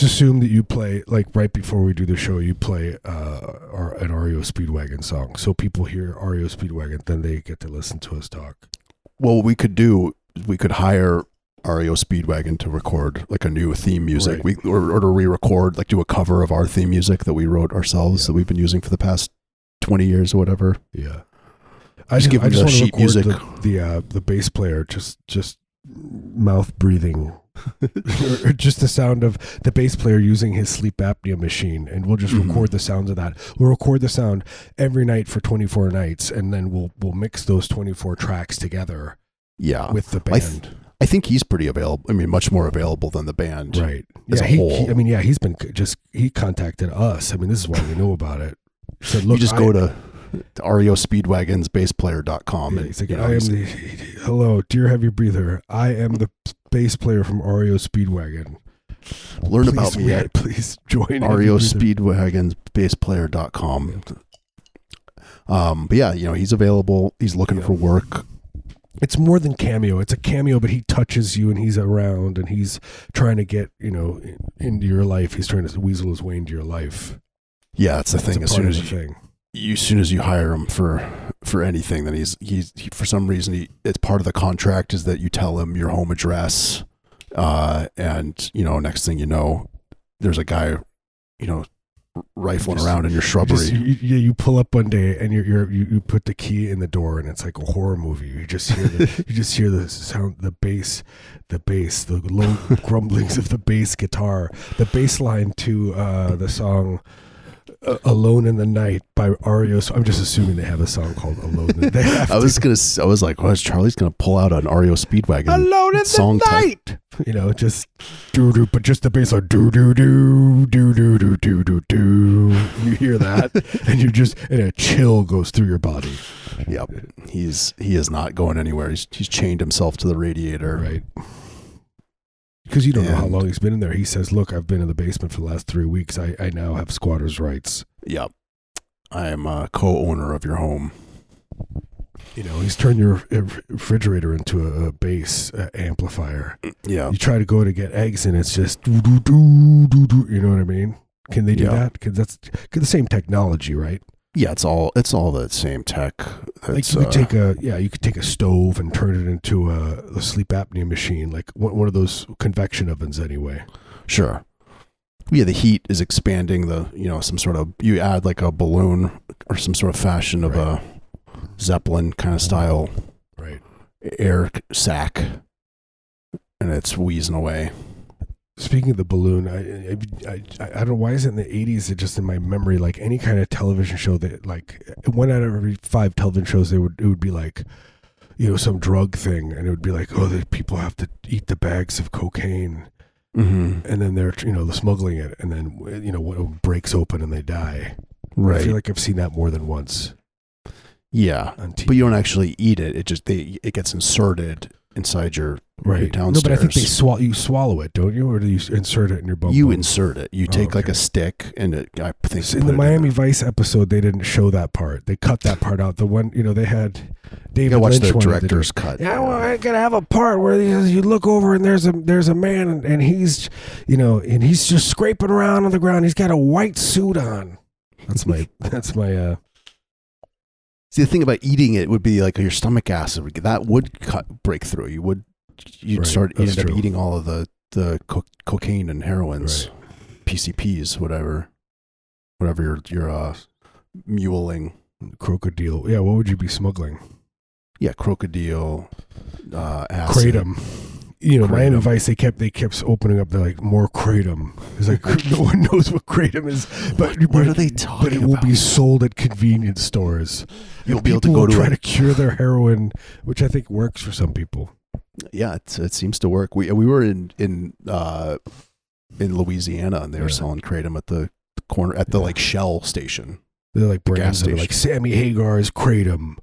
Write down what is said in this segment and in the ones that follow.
just assume that you play like right before we do the show. You play uh, our, an REO Speedwagon song, so people hear REO Speedwagon, then they get to listen to us talk. Well, what we could do, we could hire REO Speedwagon to record like a new theme music, Right. we or, or to re-record, like do a cover of our theme music that we wrote ourselves Yeah. that we've been using for the past twenty years or whatever. Yeah, I Just just, give I them just the sheet music. the the, uh, the bass player just just mouth breathing, or, or just the sound of the bass player using his sleep apnea machine, and we'll just Mhm. record the sounds of that. We'll record the sound every night for twenty four nights, and then we'll we'll mix those twenty four tracks together Yeah, with the I th- band. I think he's pretty available. I mean, much more available than the band. right yeah he, he- i mean yeah he's been just he contacted us i mean this is why we know about it said look you just I- go to, REO Speedwagon's bassplayer.com yeah, and he's like, you know, I am the hello, dear heavy breather. I am the bass player from REO Speedwagon. learn please, about me yeah, at please join REO. Speedwagon's bassplayer.com. Um, but yeah, you know, he's available. He's looking Yeah. for work. It's more than cameo. It's a cameo, but he touches you and he's around and he's trying to get you know into your life. He's trying to weasel his way into your life. Yeah, that's the thing. As soon as you, thing. You, as soon as you hire him for for anything, then he's he's he, for some reason he it's part of the contract is that you tell him your home address, uh, and you know, next thing you know, there's a guy, you know, rifling Just- around in your shrubbery. just- you, you, you pull up one day and you're, you're you, you put the key in the door and it's like a horror movie. You just hear the you just hear the sound, the bass, the bass, the low grumblings of the bass guitar, the bass line to uh, the song uh, "Alone in the Night" by REO. So I'm just assuming they have a song called "Alone." In the I was gonna, I was like, "Was Charlie's gonna pull out an REO Speedwagon?" Alone in song the type. night. You know, just doo doo, but just the bass like doo doo doo doo doo doo doo doo doo. You hear that, and you just and a chill goes through your body. Yep, he's he is not going anywhere. He's he's chained himself to the radiator. Right. Because you don't know how long he's been in there. He says, "Look, I've been in the basement for the last three weeks. I, I now have squatters' rights." Yep. I am a co-owner of your home. You know, he's turned your refrigerator into a, a bass uh, amplifier. Yeah. You try to go to get eggs, and it's just do do do do. You know what I mean? Can they do Yeah. that? Because that's 'cause the same technology, right? Yeah, it's all it's all the same tech. Like you could uh, take a yeah, you could take a stove and turn it into a, a sleep apnea machine, like one, one of those convection ovens, anyway. sure. Yeah, the heat is expanding the you know some sort of you add like a balloon or some sort of fashion of a zeppelin kind of style Right. air sack, and it's wheezing away. Speaking of the balloon, I, I, I, I don't know why is it in the eighties? It just in my memory, like any kind of television show that, like one out of every five television shows, they would it would be like, you know, some drug thing, and it would be like, oh, the people have to eat the bags of cocaine, Mm-hmm. and then they're you know the smuggling it, and then you know what breaks open and they die. Right. I feel like I've seen that more than once yeah, but you don't actually eat it. It just they it gets inserted inside your right? downstairs. No, but I think they swallow. You swallow it, don't you, or do you insert it in your bum? you bum? insert it. You Oh, take like a stick and it, I think So in the Miami Vice episode, they didn't show that part. They cut that part out. The one, you know, they had David watch Lynch the wanted to do director's cut. Yeah, well, I gotta have a part where you you look over and there's a there's a man and, and he's, you know, and he's just scraping around on the ground. He's got a white suit on. That's my that's my uh See, the thing about eating it would be like your stomach acid. would- That would cut break through. You would you'd Right, start that's end up eating all of the the co- cocaine and heroines, PCPs, whatever, whatever you're you're uh, muling. crocodile. Yeah, what would you be smuggling? Yeah, crocodile, uh, acid. Kratom. You know, Kratom. Vice. They kept they kept opening up. They're like more kratom. It's like no one knows what kratom is, but What but- are they talking? But it will about? be sold at convenience stores. You'll be able to go to try a- to cure their heroin, which I think works for some people. Yeah, it's, it seems to work. We we were in in uh, in Louisiana and they were Yeah. selling kratom at the corner at the Yeah. like Shell station. They're like gas brands are station. like Sammy Hagar's kratom.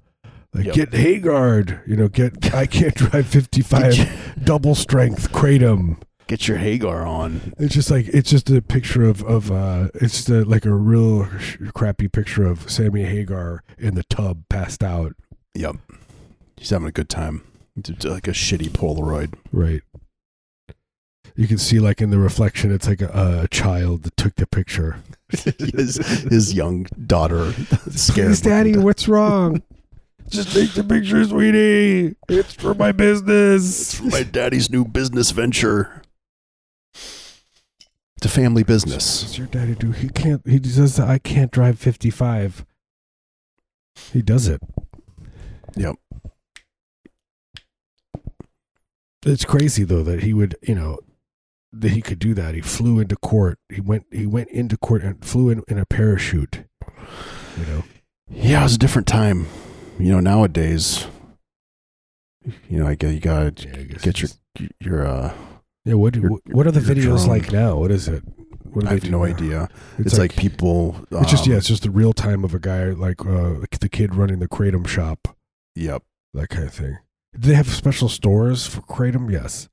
Like Yep. get Hagard, you know, get I can't drive fifty five double strength kratom. get your Hagar on. It's just like it's just a picture of of uh, it's like a real sh- crappy picture of Sammy Hagar in the tub, passed out. Yep. He's having a good time. It's Like a shitty Polaroid. Right. You can see like in the reflection, it's like a, a child that took the picture. his his young daughter scared. Please, Daddy, what's wrong? Just take the picture, sweetie. It's for my business. It's for my daddy's new business venture. It's a family business. What's your daddy do? He can't. He says I can't drive fifty-five. He does it. Yep. It's crazy though that he would, you know, that he could do that. He flew into court. He went. He went into court and flew in in a parachute. You know. Yeah, it was a different time. You know, nowadays, you know, I get you gotta Yeah, get your your. uh Yeah. What? your- What, what are the videos drone. like now? What is it? What I have no now? idea. It's, like, people. It's just um, yeah. It's just the real time of a guy like uh, the kid running the kratom shop, Yep. that kind of thing. Do they have special stores for kratom? Yes.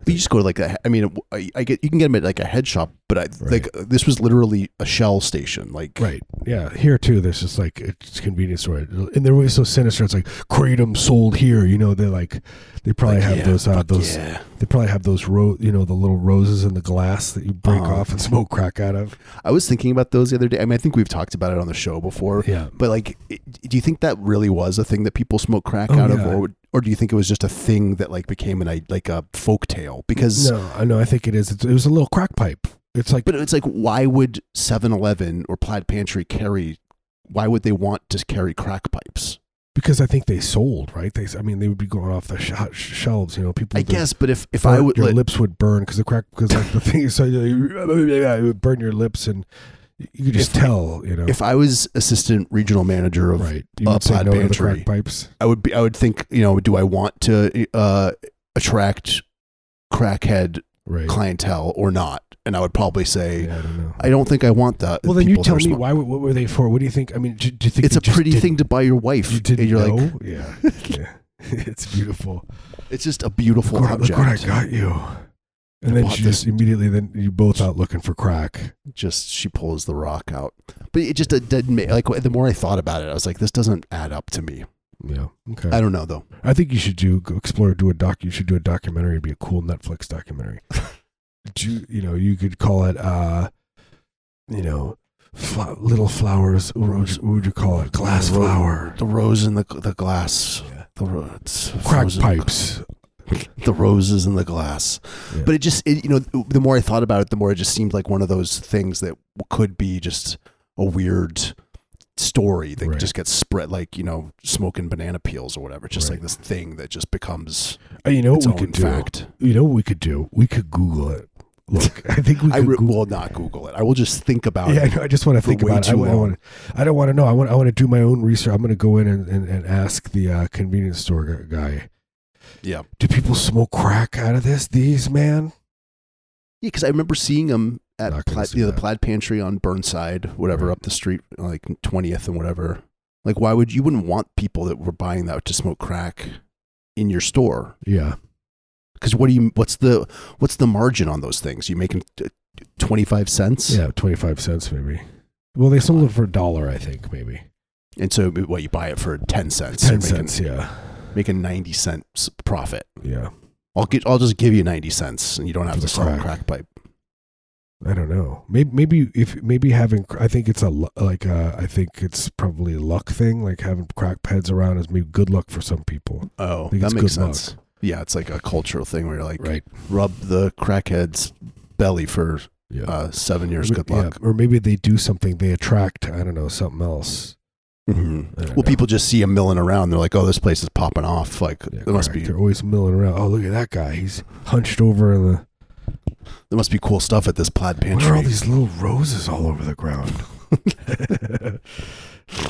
But you just go to like a, I mean, I, I get you can get them at like a head shop, but I like this was literally a shell station. Like Right. Yeah. Here too, there's just like it's convenience store, and they're always so sinister. It's like kratom sold here. You know, they're like they probably like, have yeah, those uh, those yeah. they probably have those ro- you know the little roses in the glass that you break Uh-huh. off and smoke crack out of. I was thinking about those the other day. I mean, I think we've talked about it on the show before. Yeah. But like, do you think that really was a thing that people smoke crack Oh, out of, or or do you think it was just a thing that like became an like a folk tale? Because, No, I know. I think it is. It's, it was a little crack pipe. It's like but it's like, why would 7-Eleven or Plaid Pantry carry? Why would they want to carry crack pipes? because I think they sold right. They, I mean, they would be going off the sh- shelves. You know, people. I guess, but if if burn- I would your let, lips would burn because the crack because like the thing is so it would burn your lips and you could just If- tell. You know. if I was assistant regional manager of Right. You uh, Plaid no Pantry. crack pipes. I would be I would think, you know, do I want to uh, attract crackhead Right. clientele or not? And I would probably say Yeah, I don't know. I don't think I want that. well, then you tell me why? What were they for? What do you think? I mean, do, do you think It's a pretty thing to buy your wife. You didn't and you're know? like, yeah, yeah. it's beautiful. it's just a beautiful Look what, look what I got you. And then she just immediately, then you both out looking for crack. Just she pulls the rock out, but it just didn't make like the more I thought about it, I was like, this doesn't add up to me. Yeah. Okay. I don't know though. I think you should do go explore, do a doc. You should do a documentary. It'd be a cool Netflix documentary. do, you know, you could call it, uh, you know, fl- little flowers. What would, you, what would you call it? Glass The flower. The rose in the the glass. Yeah. The ro- Crack pipes. The roses in the glass. Yeah. But it just, it, you know, the more I thought about it, the more it just seemed like one of those things that could be just a weird story that Right. just gets spread, like you know, smoking banana peels or whatever. Just Right. like this thing that just becomes Uh, you know what we could do? fact. You know what we could do? We could Google it. Look, I think we I could re- Google will not Google it. I will just think about Yeah, it. know, I just want to think about it. I, I, want, I don't want to know. I want. I want to do my own research. I'm going to go in and, and, and ask the uh, convenience store gu- guy. Yeah, Do people smoke crack out of this? These man. yeah, because I remember seeing them at Plaid, see you know, the. Plaid Pantry on Burnside, whatever, Right. up the street, like twentieth and whatever. Like, why would you wouldn't want people that were buying that to smoke crack in your store? Yeah. Because what do you? What's the what's the margin on those things? You making twenty five cents? Yeah. Twenty five cents maybe. Well, they sold it for a dollar, I think, maybe And so, what you buy it for ten cents? ten making, cents. Yeah. Making ninety cents profit. Yeah. I'll get. I'll just give you ninety cents, and you don't have to sell a crack. crack pipe. I don't know. Maybe maybe if maybe having I think it's a like uh, I think it's probably a luck thing. Like having crack heads around is maybe good luck for some people. Oh, that makes good luck. sense. Yeah, it's like a cultural thing where you're like, Right. rub the crackhead's belly for Yeah. uh, seven years. Or- Good yeah, luck. or maybe they do something. They attract I don't know something else. Mhm. Well, know. people just see him milling around. They're like, "Oh, this place is popping off." Like Yeah, there must be They're always milling around. Oh, look at that guy. He's hunched over in the. there must be cool stuff at this plaid pantry. What are all these little roses all over the ground?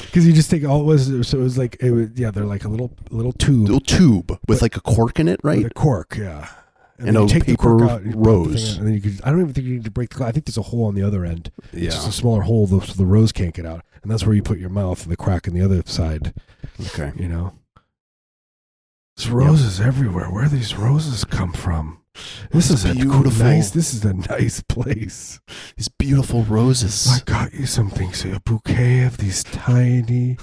Because you just take all it was. So it was like it was. Yeah, they're like a little little tube Little tube with like a cork in it, right? a cork. Yeah. And then a you take the cork out, the rose. out, and then you could. I don't even think you need to break the. I think there's a hole on the other end. It's Yeah. just a smaller hole so the rose can't get out, and that's where you put your mouth and the crack in the other side. Okay. You know. There's roses everywhere. Where these roses come from? This is a beautiful. cool, nice. This is a nice place. These beautiful roses. I got you something. So a bouquet of these tiny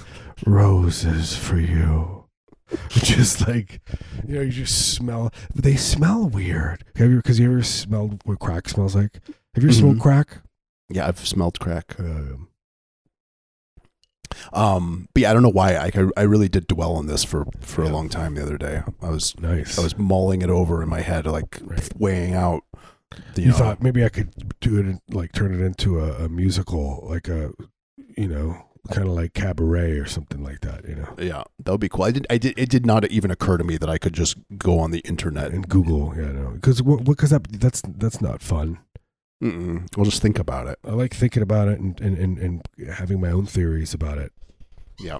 roses for you. just like you know, you just smell. They smell weird. Have you? Because you ever smelled what crack smells like? Have you ever smelled crack? Yeah, I've smelled crack. Uh, Um, but yeah, I don't know why. I I really did dwell on this for for a long time the other day. I was nice. I was mulling it over in my head, like Right. weighing out. The, you you know, thought maybe I could do it, in, like turn it into a, a musical, like a, you know, kind of like cabaret or something like that, you know, yeah, that would be cool. I did. I did. It did not even occur to me that I could just go on the internet and Google, yeah, no, because because that, that's that's not fun. Mm-mm. We'll just think about it. I like thinking about it and and, and, and having my own theories about it. Yeah,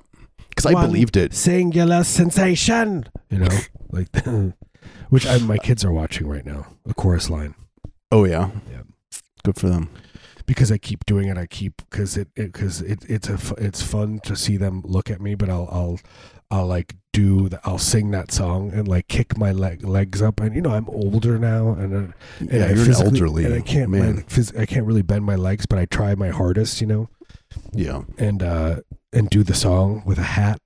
because I believed it. Singular sensation, you know, like which I, my kids are watching right now, a chorus line. Oh yeah, Yeah. Good for them. Because I keep doing it. I keep because it because it, it's a it's fun to see them look at me, but I'll I'll I'll like do the, I'll sing that song and like kick my leg, legs up, and you know I'm older now, and, uh, and Yeah, I you're elderly and I can't man. my, phys- I can't really bend my legs, but I try my hardest, you know, Yeah, and uh and do the song with a hat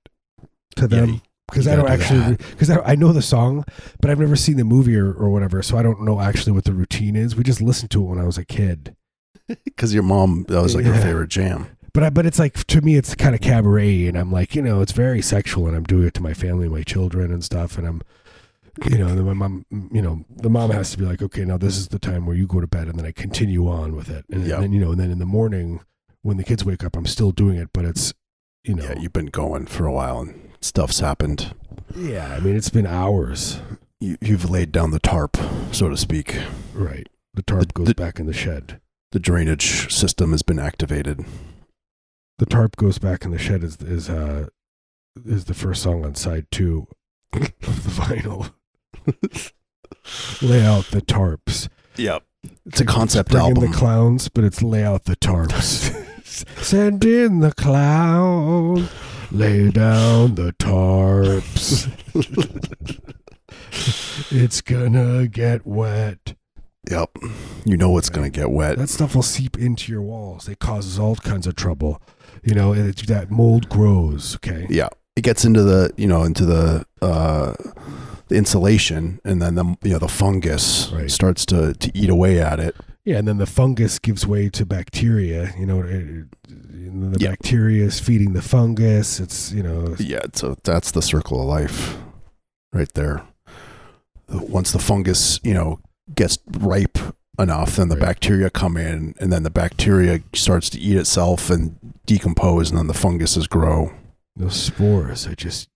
to them. you- because I don't do actually, because I, I know the song, but I've never seen the movie or, or whatever, so I don't know actually what the routine is. We just listened to it when I was a kid. because your mom that was like her favorite jam. But I, but it's like to me, it's kind of cabaret, and I'm like, you know, it's very sexual, and I'm doing it to my family, my children, and stuff, and I'm, you know, then my mom, you know, the mom has to be like, okay, now this is the time where you go to bed, and then I continue on with it, and, Yeah. then you know, and then in the morning when the kids wake up, I'm still doing it, but it's, you know, Yeah, you've been going for a while and stuff's happened. yeah, I mean, it's been hours, You, you've laid down the tarp, so to speak. right? The tarp The- goes the- back in the shed. The drainage system has been activated. The tarp goes back in the shed is is uh is the first song on side two of the vinyl. Lay out the tarps. Yep. It's a concept Bring album. in the clowns, but it's lay out the tarps. Send in the clown, lay down the tarps. it's gonna get wet. Yep. You know it's going to get wet. That stuff will seep into your walls. It causes all kinds of trouble. You know, and it's, that mold grows. Okay. yeah. It gets into the, you know, into the uh the insulation and then the you know the fungus Right. starts to to eat away at it. Yeah, and then the fungus gives way to bacteria. You know, it, it- the Yeah. bacteria is feeding the fungus. It's you know, Yeah, so that's the circle of life right there. Once the fungus, you know, gets ripe enough, then the Right. bacteria come in and then the bacteria starts to eat itself and decompose and then the funguses grow. those spores. I just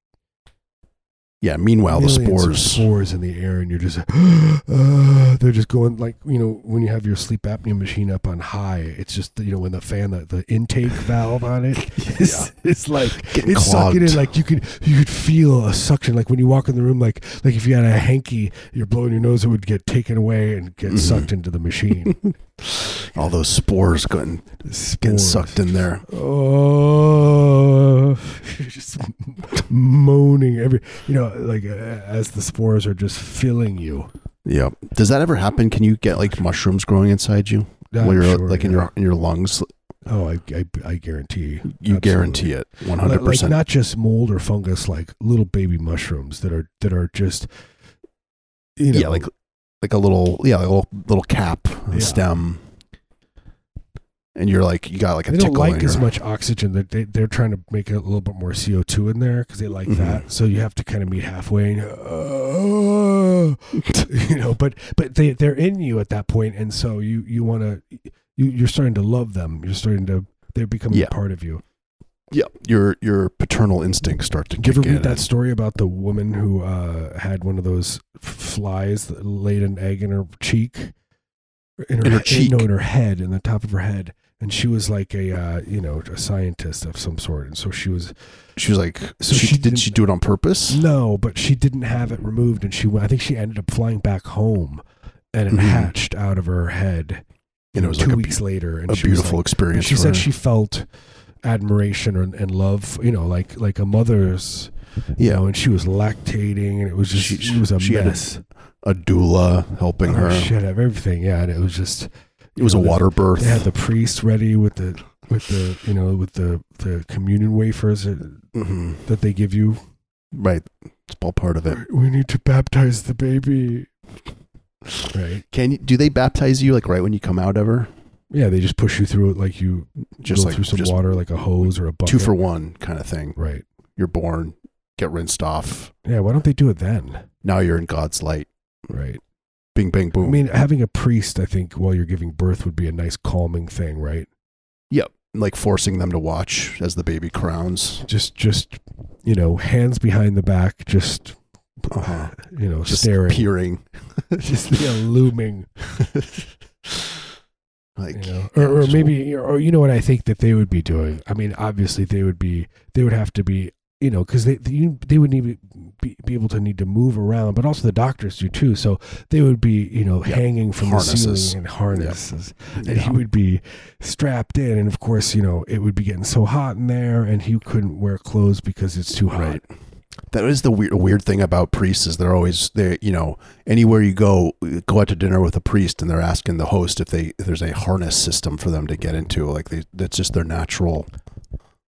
Yeah, meanwhile the spores spores in the air, and you're just uh, they're just going like you know when you have your sleep apnea machine up on high. It's just you know when the fan the, the intake valve on it is it's like Getting it's sucking in like you could you could feel a suction like when you walk in the room like like if you had a hanky you're blowing your nose it would get taken away and get Mhm. sucked into the machine all those spores getting, getting sucked in there. oh you're just moaning every you know like uh, as the spores are just filling you Yeah. Does that ever happen? Can you get like mushrooms growing inside you? I'm Where you're sure, like in your in your lungs? oh I, I i guarantee You Absolutely. guarantee it. One hundred percent. not just mold or fungus like little baby mushrooms that are that are just you know Yeah, like like a little yeah, like a little little cap Yeah. stem. And you're like you got like a they don't like as much oxygen. They're, they, they're trying to make a little bit more CO2 in there because they like Mhm. that. So you have to kind of meet halfway. And, uh, you know, but but they they're in you at that point, and so you you want to you you're starting to love them. You're starting to they're becoming Yeah. a part of you. Yeah, your your paternal instincts start to Did you ever read that story about the woman who uh, had one of those flies that laid an egg in her cheek, in her, In her he- cheek? no, in her head, in the top of her head, and she was like a uh, you know a scientist of some sort, and so she was She was like, So she, she did she do it on purpose? no, but she didn't have it removed, and she went- I think she ended up flying back home, and it Mhm. hatched out of her head. And it was two like weeks later, and a beautiful like- experience. she said her. she felt admiration and, and love, you know, like like a mother's, you yeah, know, and she was lactating, and it was just She- it was a she had a- mess. a doula helping Oh, her. She had everything, yeah, and it was just It was a you know, water birth. They had the priest ready with the with the you know with the the communion wafers that, hmm that they give you Right. It's all part of it. We need to baptize the baby. Right. Can you, do they baptize you like right when you come out ever? Yeah, they just push you through it like you Just go like through some just water, like a hose or a bucket. two for one kind of thing. right. You're born, get rinsed off. Yeah. Why don't they do it then? Now you're in God's light. Right. Bing, bang, boom. I mean, having a priest, I think, while you're giving birth would be a nice calming thing, right? yep. Like forcing them to watch as the baby crowns. Just, just, you know, hands behind the back, just, Uh-huh. you know, Just staring, peering. just yeah, looming, like you know, or, or maybe, or you know what I think that they would be doing. I mean, obviously they would be, they would have to be, you know, because they, they they would need be, be able to need to move around, but also the doctors do too. So they would be, you know, Yeah. hanging from the ceiling in harnesses. and he would be strapped in and of course you know it would be getting so hot in there and he couldn't wear clothes because it's too hot Right. That is the weird weird thing about priests is they're always they you know anywhere you go go out to dinner with a priest and they're asking the host if they if there's a harness system for them to get into like they that's just their natural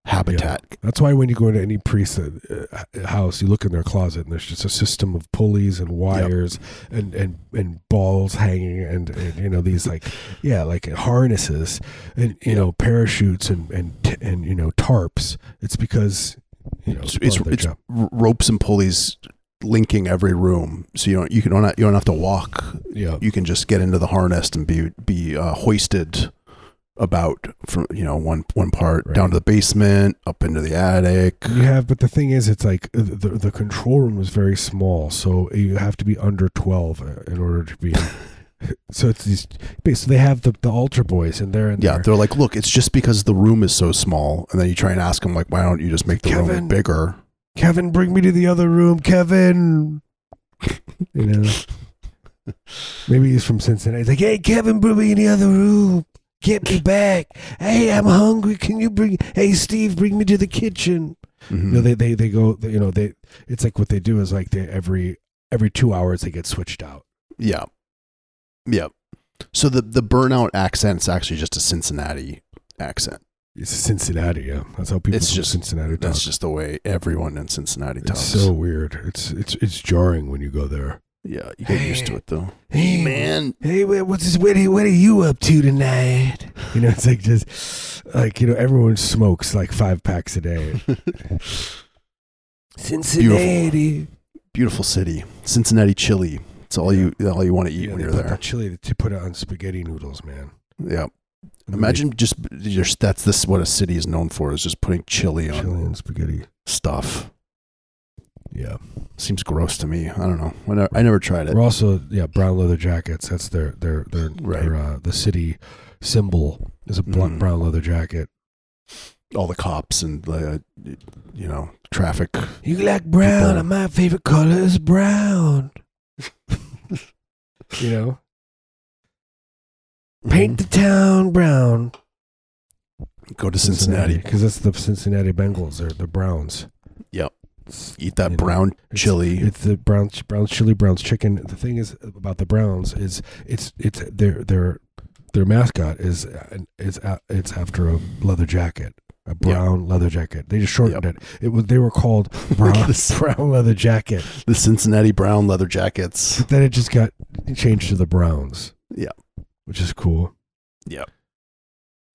habitat. that's why when you go into any priest's uh, house you look in their closet and there's just a system of pulleys and wires and, and and balls hanging and, and you know these like yeah like harnesses and you Yep. know parachutes and and and you know tarps it's because you know It's it's, it's, part of their it's job. r- ropes and pulleys linking every room so you don't you can don't you don't have to walk yeah you can just get into the harness and be be uh, hoisted about from you know one one part Right. down to the basement up into the attic You have, but the thing is, it's like uh, the the control room is very small, so you have to be under twelve uh, in order to be. so it's these. So they have the the altar boys, and they're in Yeah, there. they're like, look, it's just because the room is so small, and then you try and ask them, like, why don't you just make the Kevin. room bigger? Kevin, bring me to the other room, Kevin. you know, maybe he's from Cincinnati. He's like, hey, Kevin, bring me in the other room. Get me back. Hey, I'm hungry. Can you bring? Hey, Steve, bring me to the kitchen. Mhm. You know, they they they go. You know, they. It's like what they do is like they every every two hours they get switched out. yeah, yeah. So the the burnout accent's actually just a Cincinnati accent. It's Cincinnati, yeah. That's how people It's just- Cincinnati talk. That's just the way everyone in Cincinnati it's talks. It's so weird. It's it's it's jarring when you go there. yeah, you get used to it though. Hey, man, Hey, what's this? What are, what are you up to tonight? You know, it's like just like you know, everyone smokes like five packs a day. Cincinnati. beautiful city, Cincinnati chili. It's all you all you want to eat Yeah, when you're there. that chili to put it on spaghetti noodles, man. Yeah. Imagine just, just that's this what a city is known for is just putting chili on chili and spaghetti. stuff. Yeah. Seems gross to me. I don't know. I never, I never tried it. We're also yeah brown leather jackets. That's their their their, Right. their uh, the city symbol is a bl- Mhm. brown leather jacket. All the cops and the, you know, traffic. You like brown, People- and my favorite color is brown. you know, mm-hmm. paint the town brown. Go to Cincinnati. because that's the Cincinnati Bengals. They're the Browns. Yep. Eat that you know, brown it's- chili. It's the brown Browns chili, Browns chicken. The thing is about the Browns is it's it's their their their mascot is uh, is a- it's after a leather jacket, a brown leather jacket. They just shortened it. It was they were called brown This- brown leather jacket. the Cincinnati brown leather jackets. But then it just got changed to the Browns. Yeah. which is cool. Yeah,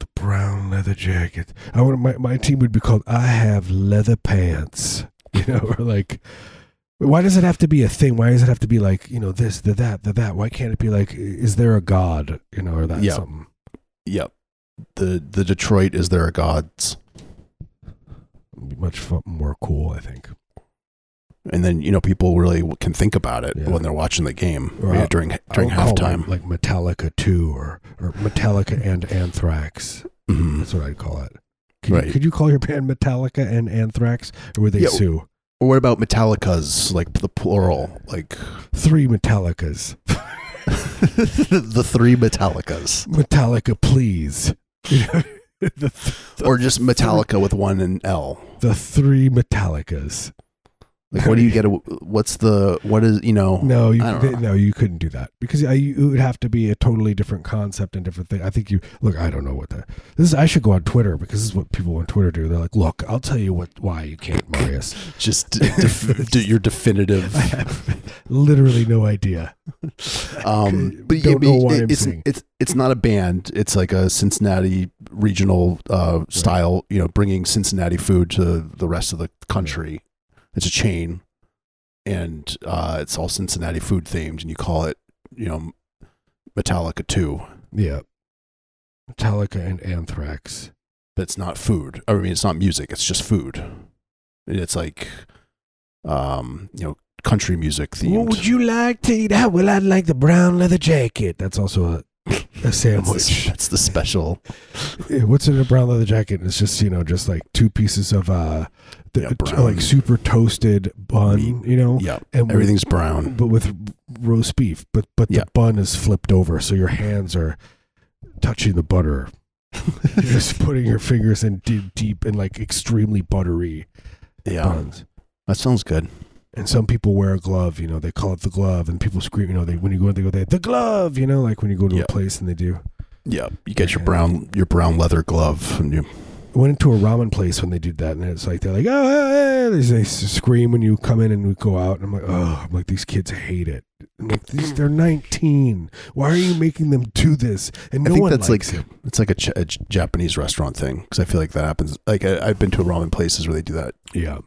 The brown leather jacket. I want my my team would be called I have leather pants. You know, or like why does it have to be a thing? Why does it have to be like, you know, this, the that, the that? Why can't it be like is there a god, you know, or that Yeah. something? Yep. The the Detroit is there a gods. Be much more cool, I think. And then, you know, people really can think about it Yeah. when they're watching the game Or yeah, during during halftime. like Metallica 2 or or Metallica and Anthrax. Mhm. That's what I'd call it. Could, Right. you, could you call your band Metallica and Anthrax, or would they Yeah. sue? Or what about Metallica's, like the plural, like Three Metallicas. the three Metallicas, Metallica, please. the, or just Metallica with one and L. the three Metallicas. Like, what do you get? What's the what is you know? No, you I don't they- know. no, you couldn't do that because I, you, it would have to be a totally different concept and different thing. I think you look. I don't know what that. This is. I should go on Twitter because this is what people on Twitter do. They're like, "Look, I'll tell you what why you can't, Marius." Just def- d- your definitive. I have literally no idea. Um, but Don't know why it- I'm it's saying. it's it's not a band. It's like a Cincinnati regional uh, style. You know, bringing Cincinnati food to the rest of the country. It's a chain, and uh, it's all Cincinnati food themed, and you call it, you know, Metallica Two, Yeah, Metallica and Anthrax. but it's not food. I mean, it's not music. It's just food. It's like, um, you know, country music themed. What would you like to eat? How well, I'd like the brown leather jacket. That's also a, a That's the, sandwich. that's the special. What's in a brown leather jacket? It's just you know, just like two pieces of uh, the, Yeah, t- brown. like super toasted bun. You know, Yeah, and with- everything's brown. but with roast beef. But but Yeah. the bun is flipped over, so your hands are touching the butter. You're just putting your fingers in deep, deep and like extremely buttery Yeah, buns. that sounds good. And some people wear a glove, you know, they call it the glove, and people scream, you know, they when you go in, they go, they the glove, you know, like when you go to Yeah. a place and they do. Yeah, you get your brown your brown leather glove, and you I went into a ramen place when they did that, and it's like they're like, oh, hey, hey," they, they scream when you come in and we go out, and I'm like, oh, I'm like these kids hate it. I'm like these, they're 19. Why are you making them do this? And no I think one that's likes like it. it's like a, Ch- a Japanese restaurant thing because I feel like that happens. Like I, I've been to a ramen places where they do that. Yeah,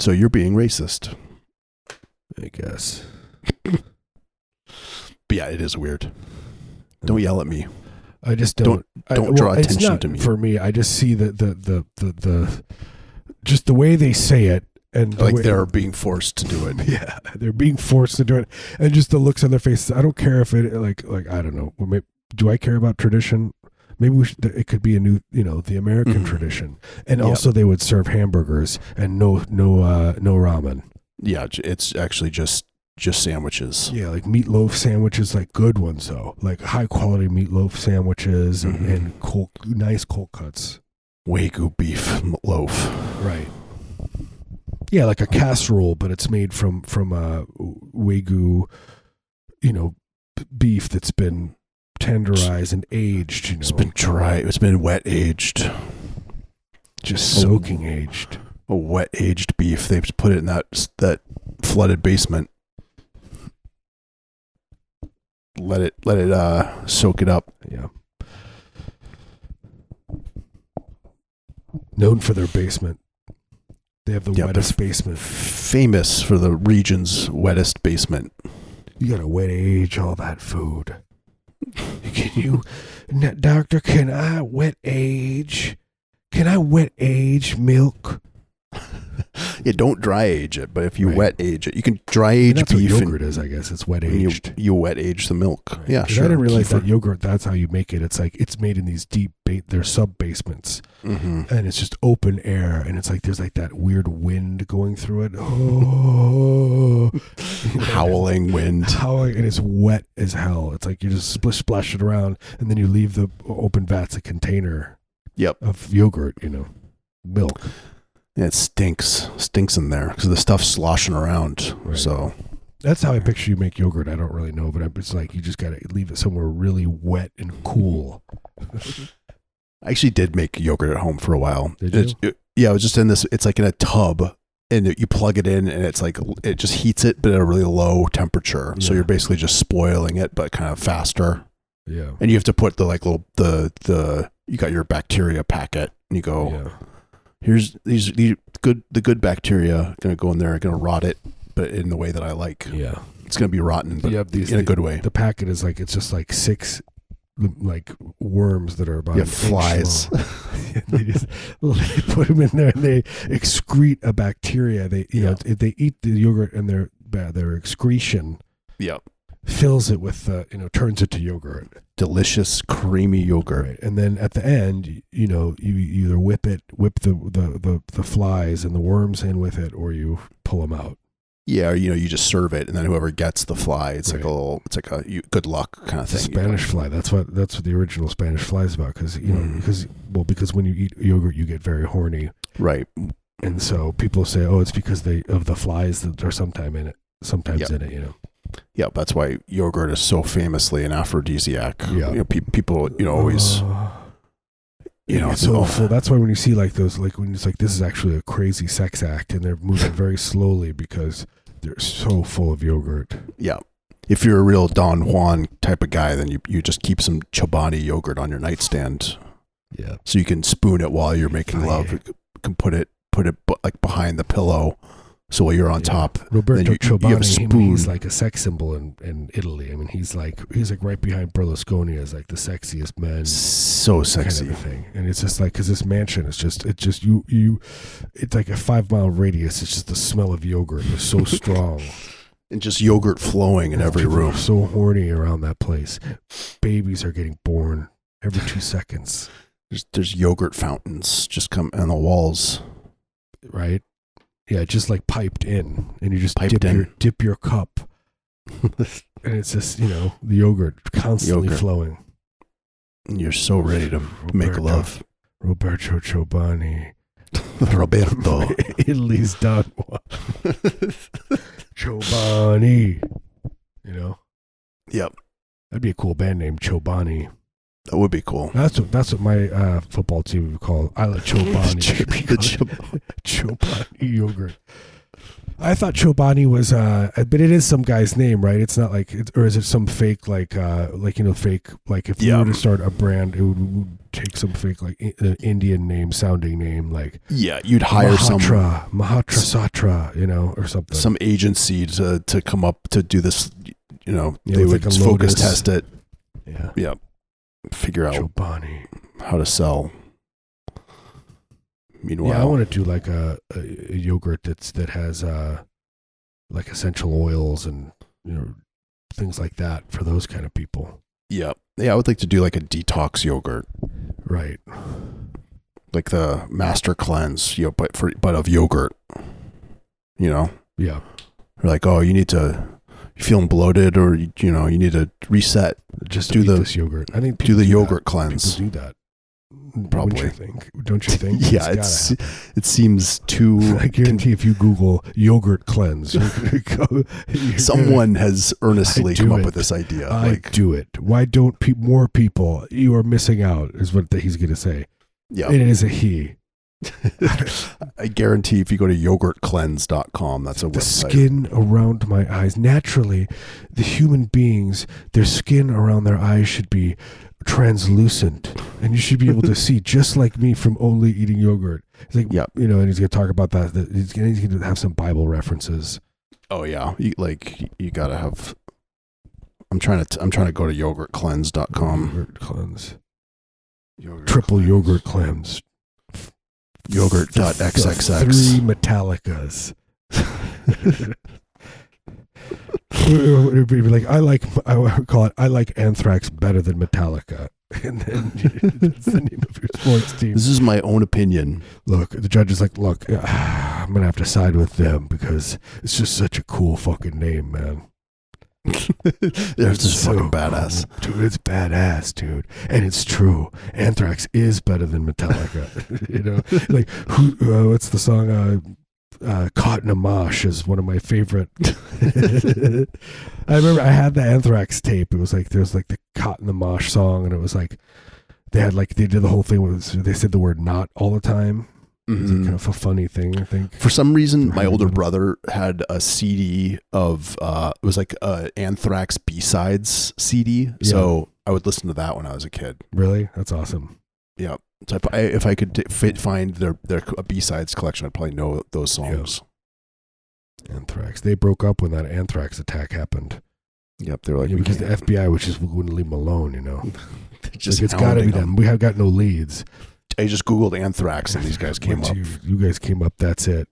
So you're being racist. I guess. But yeah, it is weird. Don't yell at me. I just don't. Don't- don't draw it's attention not to me. For me, I just see the the the the, the just the way they say it, and the Like way- they're being forced to do it. Yeah, they're being forced to do it, and just the looks on their faces. I don't care if it like like I don't know. Well, Do I care about tradition? Maybe we should, it could be a new, you know, the American Mhm. tradition, and Yep. also they would serve hamburgers and no no uh, no ramen. Yeah, it's actually just just sandwiches. Yeah, like meatloaf sandwiches, like good ones though, like high quality meatloaf sandwiches and, Mhm. and cold, nice cold cuts. Wagyu beef loaf. Right. Yeah, like a casserole, but it's made from from uh, wagyu, you know, beef that's been tenderized and aged. You know, It's been dry. It's been wet aged. just Oh. soaking aged. A wet aged beef. They put it in that that flooded basement. Let it let it uh soak it up. Yeah. Known for their basement. They have the Yeah, wettest basement. Famous for the region's wettest basement. You gotta wet age all that food. Can you, doctor? Can I wet age? Can I wet age milk? Yeah, don't dry age it, but if you Right. wet age it, you can dry And age that's what yogurt and, is, I guess. It's wet and you, aged. you wet age the milk. Yeah, sure. I didn't realize that yogurt. That's how you make it. It's like it's made in these deep, ba- they're sub basements, Mhm. and it's just open air, and it's like there's like that weird wind going through it. Oh, howling wind. howling, and it's wet as hell. It's like you just splish splash it around, and then you leave the open vats a container Yep. of yogurt. You know, milk. Yeah, it stinks. Stinks in there because the stuff's sloshing around. Right. So That's how I picture you make yogurt. I don't really know, but it's like you just got to leave it somewhere really wet and cool. I actually did make yogurt at home for a while. Did It's- it- yeah, I was just in this. It's like in a tub, and it- you plug it in, and it's like it just heats it, but at a really low temperature. So you're basically just spoiling it, but kind of faster. Yeah. And you have to put the like little the the you got your bacteria packet, and you go Yeah. Here's these these good the good bacteria gonna go in there, gonna rot it, but in the way that I like. Yeah. It's gonna be rotten, but you have these in a good way. The packet is like it's just like six like worms that are about Yeah, flies. they just they put them in there and they excrete a bacteria. They you know if they eat the yogurt and their their excretion Yep. Fills it with uh, you know turns it to yogurt. Delicious creamy yogurt. Right. And then at the end, you know, you you either whip it, whip the, the, the, the flies and the worms in with it, or you pull them out. Yeah, or, you know, you just serve it, and then whoever gets the fly, it's like a little, it's like a you, good luck kind of thing. Spanish fly. That's what that's what the original Spanish fly is about. Because you know, Mm. because well, because when you eat yogurt, you get very horny. right? and so people say, "Oh, it's because they of the flies that are sometime in it, sometimes Yep. in it." You know, Yeah, that's why yogurt is so famously an aphrodisiac. Yeah. You know, pe- people, you know, always, Uh, you know, it's so full. That's why when you see like those, like when it's like this is actually a crazy sex act, and they're moving very slowly because they're so full of yogurt. yeah. If you're a real Don Juan type of guy, then you, you just keep some Chobani yogurt on your nightstand Yeah, so you can spoon it while you're making love. You can put it put it like behind the pillow, so while you're on Yeah. top, Roberto you- you have a Chobani, I mean, he's like a sex symbol in, in Italy. I mean, he's like he's like right behind Berlusconi as like the sexiest man. so sexy. kind of thing. And it's just like because this mansion is just it's just you you it's like a five mile radius. It's just the smell of yogurt is so strong. and just yogurt flowing in every room. so horny around that place. Babies are getting born every two seconds, There's, there's yogurt fountains just come on the walls. right? Yeah, just like piped in, and you just Piped dip in. your dip your cup, and it's just you know the yogurt constantly Yogurt. flowing. You're so ready to make Roberto- love. Roberto Chobani, Roberto. Italy's Don Juan. Chobani. You know, yep, that'd be a cool band name, Chobani. That would be cool. That's what that's what my uh, football team would call. I like Chobani. The Chob- Chobani yogurt. I thought Chobani was, uh, but it is some guy's name, right? It's not like, it's, or is it some fake, like, uh, like you know, fake, like if you Yeah. were to start a brand, it would, would take some fake, like, I- uh, Indian name sounding name, like yeah, you'd hire some Mahatra, Mahatra Satra, you know, or something. some agency to to come up to do this. You know, Yeah, they would like focus test it. yeah, Yep, figure out Chobani. how to sell. Meanwhile, Yeah, I want to do like a, a, yogurt that's that has uh like essential oils and you know things like that for those kind of people. yeah, yeah, I would like to do like a detox yogurt, Right. like the Master Cleanse, you know, but for but of yogurt. You know, Yeah. They're like, oh, you need to. You feeling bloated, or you, you know, you need to reset. Just Do do the- yogurt. I think Do the that. yogurt People cleanse. do that. Probably. Wouldn't you think? Don't you think? yeah, It's it's it seems too. I guarantee if you Google yogurt cleanse, go, you're gonna- Someone has earnestly do come up with this idea. I like, do it. Why don't pe- more people? You are missing out, is what he's going to say. yeah, And it is a he. I guarantee if you go to yogurtcleanse.com, that's a website. the website. skin around my eyes. Naturally, the human beings, their skin around their eyes should be translucent, and you should be able to see, just like me, from only eating yogurt. It's like, Yep. you know, and he's going to talk about that. that he's going to have some Bible references. Oh yeah, you, like you gotta have. I'm trying to. T- I'm trying to go to yogurtcleanse.com. Yogurt cleanse, Yogurt triple cleanse. yogurt cleanse, Yogurt.xxx. three Metallicas. It'd be like I like I would call it I like Anthrax better than Metallica, and then that's the name of your sports team. This is my own opinion. Look, the judge is like, look, I'm gonna have to side with them because it's just such a cool fucking name, man. They're just So fucking badass. dude. It's badass, dude, and it's true. Anthrax is better than Metallica. you know, like who? Uh, what's the song? Uh, uh, "Caught in a Mosh" is one of my favorite. I remember I had the Anthrax tape. It was like there was like the "Caught in the Mosh" song, and it was like they had like they did the whole thing with they said the word "not" all the time. It was like Mhm. kind of a funny thing, I think. For some reason, my older Mhm. brother had a CD of uh, it was like a Anthrax B sides CD. So I would listen to that when I was a kid. Really, that's awesome. Yeah. So if I, if I could fit, find their their B sides collection, I'd probably know those songs. Anthrax. They broke up when that anthrax attack happened. Yep. They were like Yeah, because the FBI, which just wouldn't leave them alone, you know. they're just like, it's got to be them. We have got no leads. I just googled Anthrax and these guys came Once up. You, you guys came up. That's it.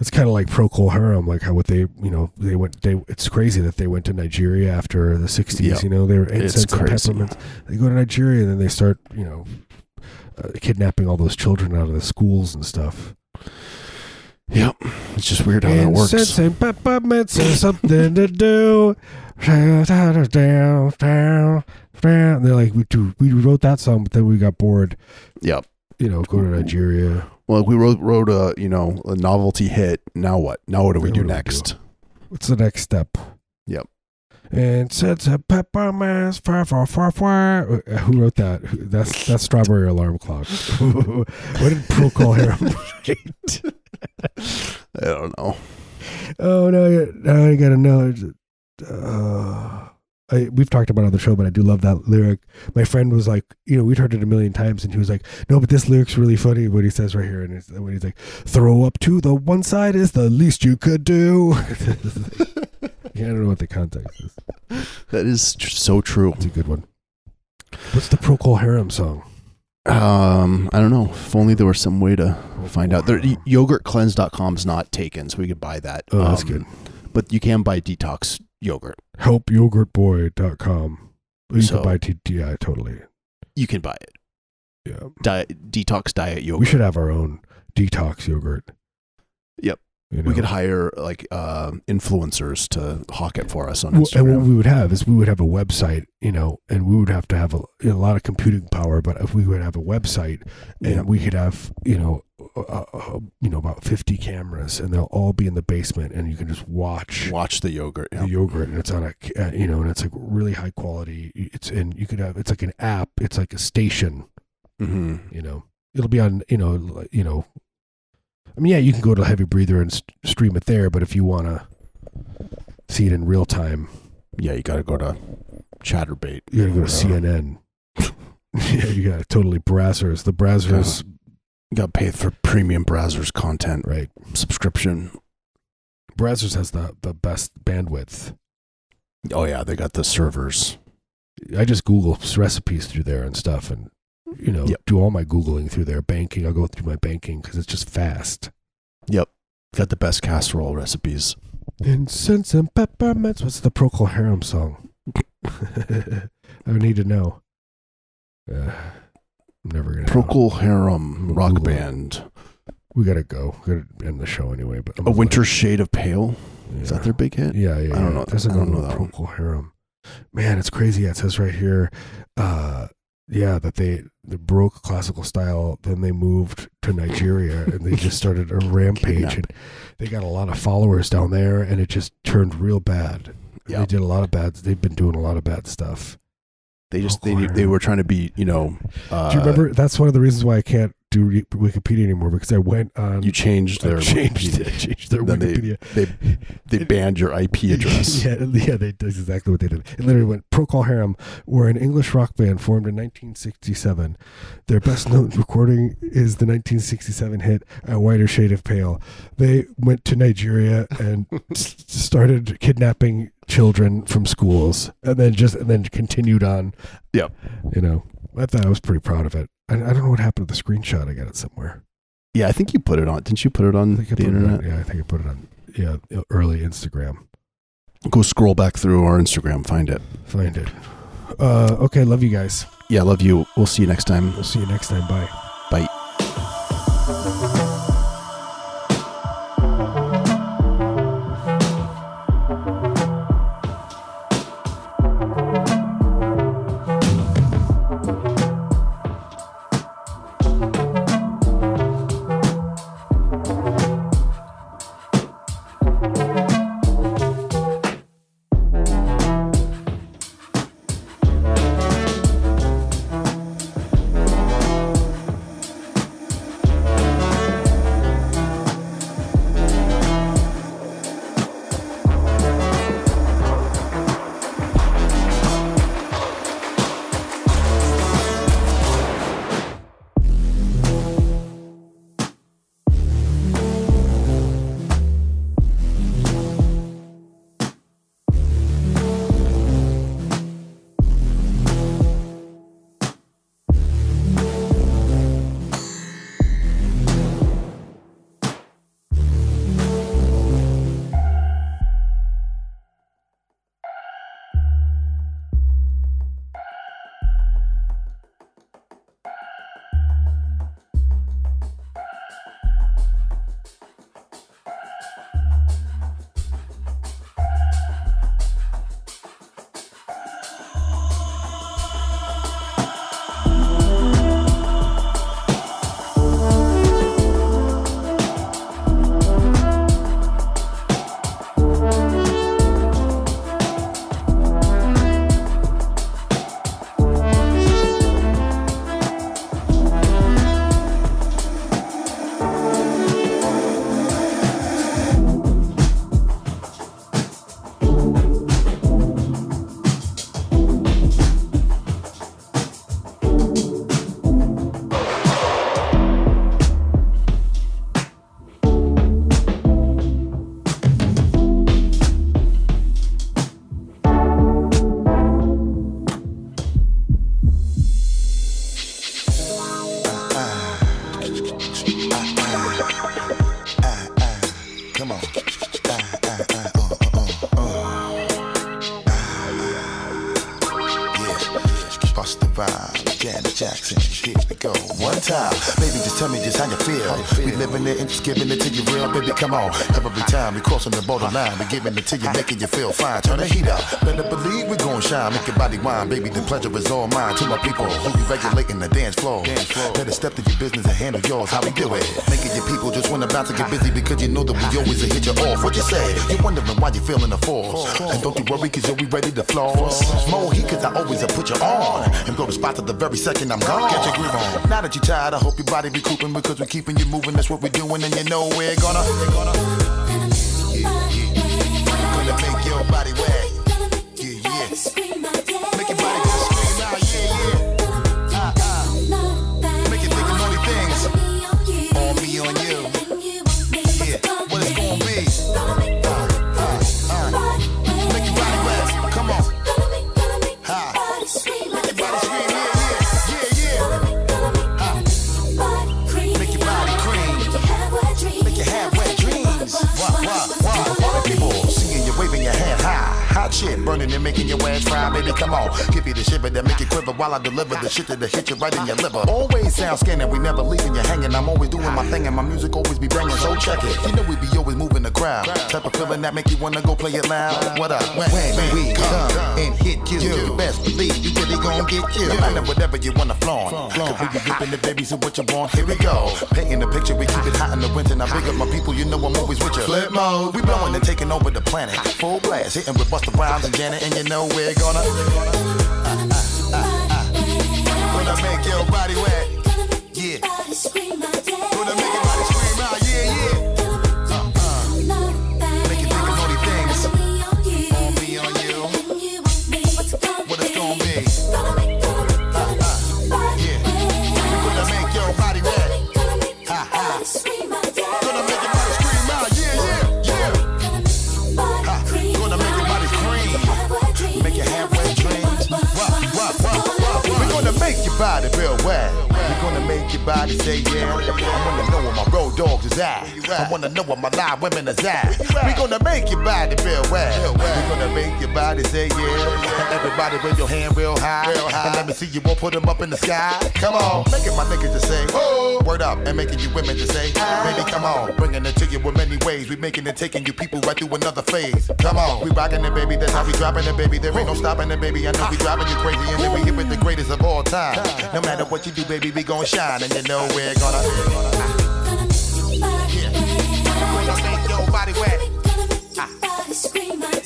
It's kind of like Procol Harum, like how what they, you know, they went. They it's crazy that they went to Nigeria after the '60s. Yeah. You know, they were It's incense and peppermints. They go to Nigeria and then they start, you know, uh, kidnapping all those children out of the schools and stuff. Yep. It's just weird how that works. and peppermints is something to do. And they're like, we do, we wrote that song, but then we got bored. Yep. you know, go to Nigeria. Well, we wrote wrote a you know a novelty hit. Now what? Now what do we do what do we next? What's the next step? Yep. And since a pepper mass, far, far, far, far. Uh, who wrote that? That's that's Strawberry Alarm Clock. what did Procol Harum write? I don't know. Oh no! I- Now I gotta know. Uh, I, we've talked about it on the show, but I do love that lyric. My friend was like, you know, we'd heard it a million times, and he was like, "No, but this lyric's really funny." What he says right here, and it's, when he's like, "Throw up to the one side is the least you could do." yeah, I don't know what the context is. That is tr- so true. It's a good one. What's the Procol Harum song? Um, I don't know. If only there was some way to find out. There, yogurtcleanse.com is not taken, so we could buy that. Oh, that's Um, good. But you can buy detox yogurt. Helpyogurtboy.com. You So- can buy T. Yeah, totally. You can buy it. Yeah. Diet, detox diet yogurt. We should have our own detox yogurt. Yep. You We could hire like uh, influencers to hawk it for us on Well, and what we would have is we would have a website, you know, and we would have to have a, you know, a lot of computing power. But if we would have a website, and Yeah. we could have, you know, uh, uh, you know, about fifty cameras, and they'll all be in the basement, and you can just watch Watch the yogurt. The yogurt, and it's on a, uh, you know, and it's like really high quality. It's and you could have, it's like an app. It's like a station, hmm you know. It'll be on, you know, you know. I mean, yeah, you can go to a Heavy Breather and st- stream it there, but if you want to see it in real time, Yeah, you got to go to Chaturbate. You gotta go to CNN. yeah, you got to totally browsers. The browsers got to pay for premium browsers content right? subscription. Browsers has the the best bandwidth. Oh yeah, they got the servers. I just Google recipes through there and stuff, and you know, Yep. do all my googling through there. Banking, I'll go through my banking because it's just fast. Yep. Got the best casserole recipes. Incense and peppermints. What's the Procol Harum song? I need to know. Uh, I'm never gonna. know. Procol Harum rock Googling. band. We gotta go. We gotta end the show anyway. But I'm A winter shade of pale. yeah. Is that their big hit? Yeah, yeah. I don't yeah. know- There's I don't know that. Procol Harum. Man, it's crazy. Yeah, it says right here, uh, yeah, that they, they broke classical style, then they moved to Nigeria and they just started a rampage. And they got a lot of followers down there, and it just turned real bad. Yeah. They did a lot of bad. They've been doing a lot of bad stuff. They just they they were trying to be you know. Uh, Do you remember? That's one of the reasons why I can't do Re- Wikipedia anymore because I went on. You changed I their changed, I changed their Then they- Wikipedia. They they banned your IP address. yeah, yeah, they that's exactly what they did. It literally went Procol Harum were an English rock band formed in 1967. Their best known recording is the 1967 hit "A Whiter Shade of Pale." They went to Nigeria and started kidnapping children from schools, and then just and then continued on. Yep. You know, I thought I was pretty proud of it. I, I don't know what happened to the screenshot. I got it somewhere. Yeah, I think you put it on. Didn't you put it on the put it internet? on, yeah, I think I put it on. Yeah, early Instagram. Go scroll back through our Instagram, find it. Find it. Uh, okay, love you guys. Yeah, love you. We'll see you next time. We'll see you next time. Bye. Bye. Time, baby, just tell me just how you feel. We living it and just giving it to you real, baby. Come on. Every time we crossing the borderline, we giving it to you, making you feel fine. Turn the heat up. Better believe we gon' shine, make your body wine, baby. The pleasure is all mine. To my people who be regulating the dance floor. Better step to your business and handle yours. How we do it? Making your people just wanna bounce and get busy because you know that we always hit you off. What you say? You're wondering why you feeling the force. And don't you worry, cause you'll be ready to floss. More heat, cause I always have put you on. And go to spot to the very second I'm gone. Get your groove on. Now that you're tired, I hope your body be cooping because we're keeping you moving. That's what we're doing, and you know we're gonna. Gonna, gonna make your body wet. Yeah, yeah. Burning and making your ass fry, baby. Come on, give you the shiver that make you quiver while I deliver the shit that'll hit you right in your liver. Always sound scanning, we never leaving you hanging. I'm always doing my thing and my music always be banging. So check it. You know we be always moving the crowd. Type of feeling that make you wanna go play it loud. What up? When, when we come and hit you, you best believe you really gon' get. No matter whatever you wanna Cause we be dipping the babies so what you want? Here we go. Painting the picture, we keep it hot in the winter. Now big up my people, you know I'm always with you. Flip mode, we blowing and taking over the planet. Full blast, hitting with Busta Rhymes and Janet, and you know we're gonna uh, uh, uh, gonna make your body wet. Your body say yeah. I wanna know where my road dogs is at. I wanna know where my live women is at. We're gonna make your body real wet. We're gonna make your body say yeah. Everybody raise your hand real high. And let me see you all put them up in the sky. Come on, making my niggas just say word up and making you women just say baby come on, bringing it to you in many ways. We making it, taking you people right through another phase. Come on, we rocking it, baby. That's how we dropping it, baby. There ain't no stopping it, baby. I know we driving you crazy, and then we here with the greatest of all time. No matter what you do, baby, we gon' shine, and you know we're gonna. Body wet. Gonna ah.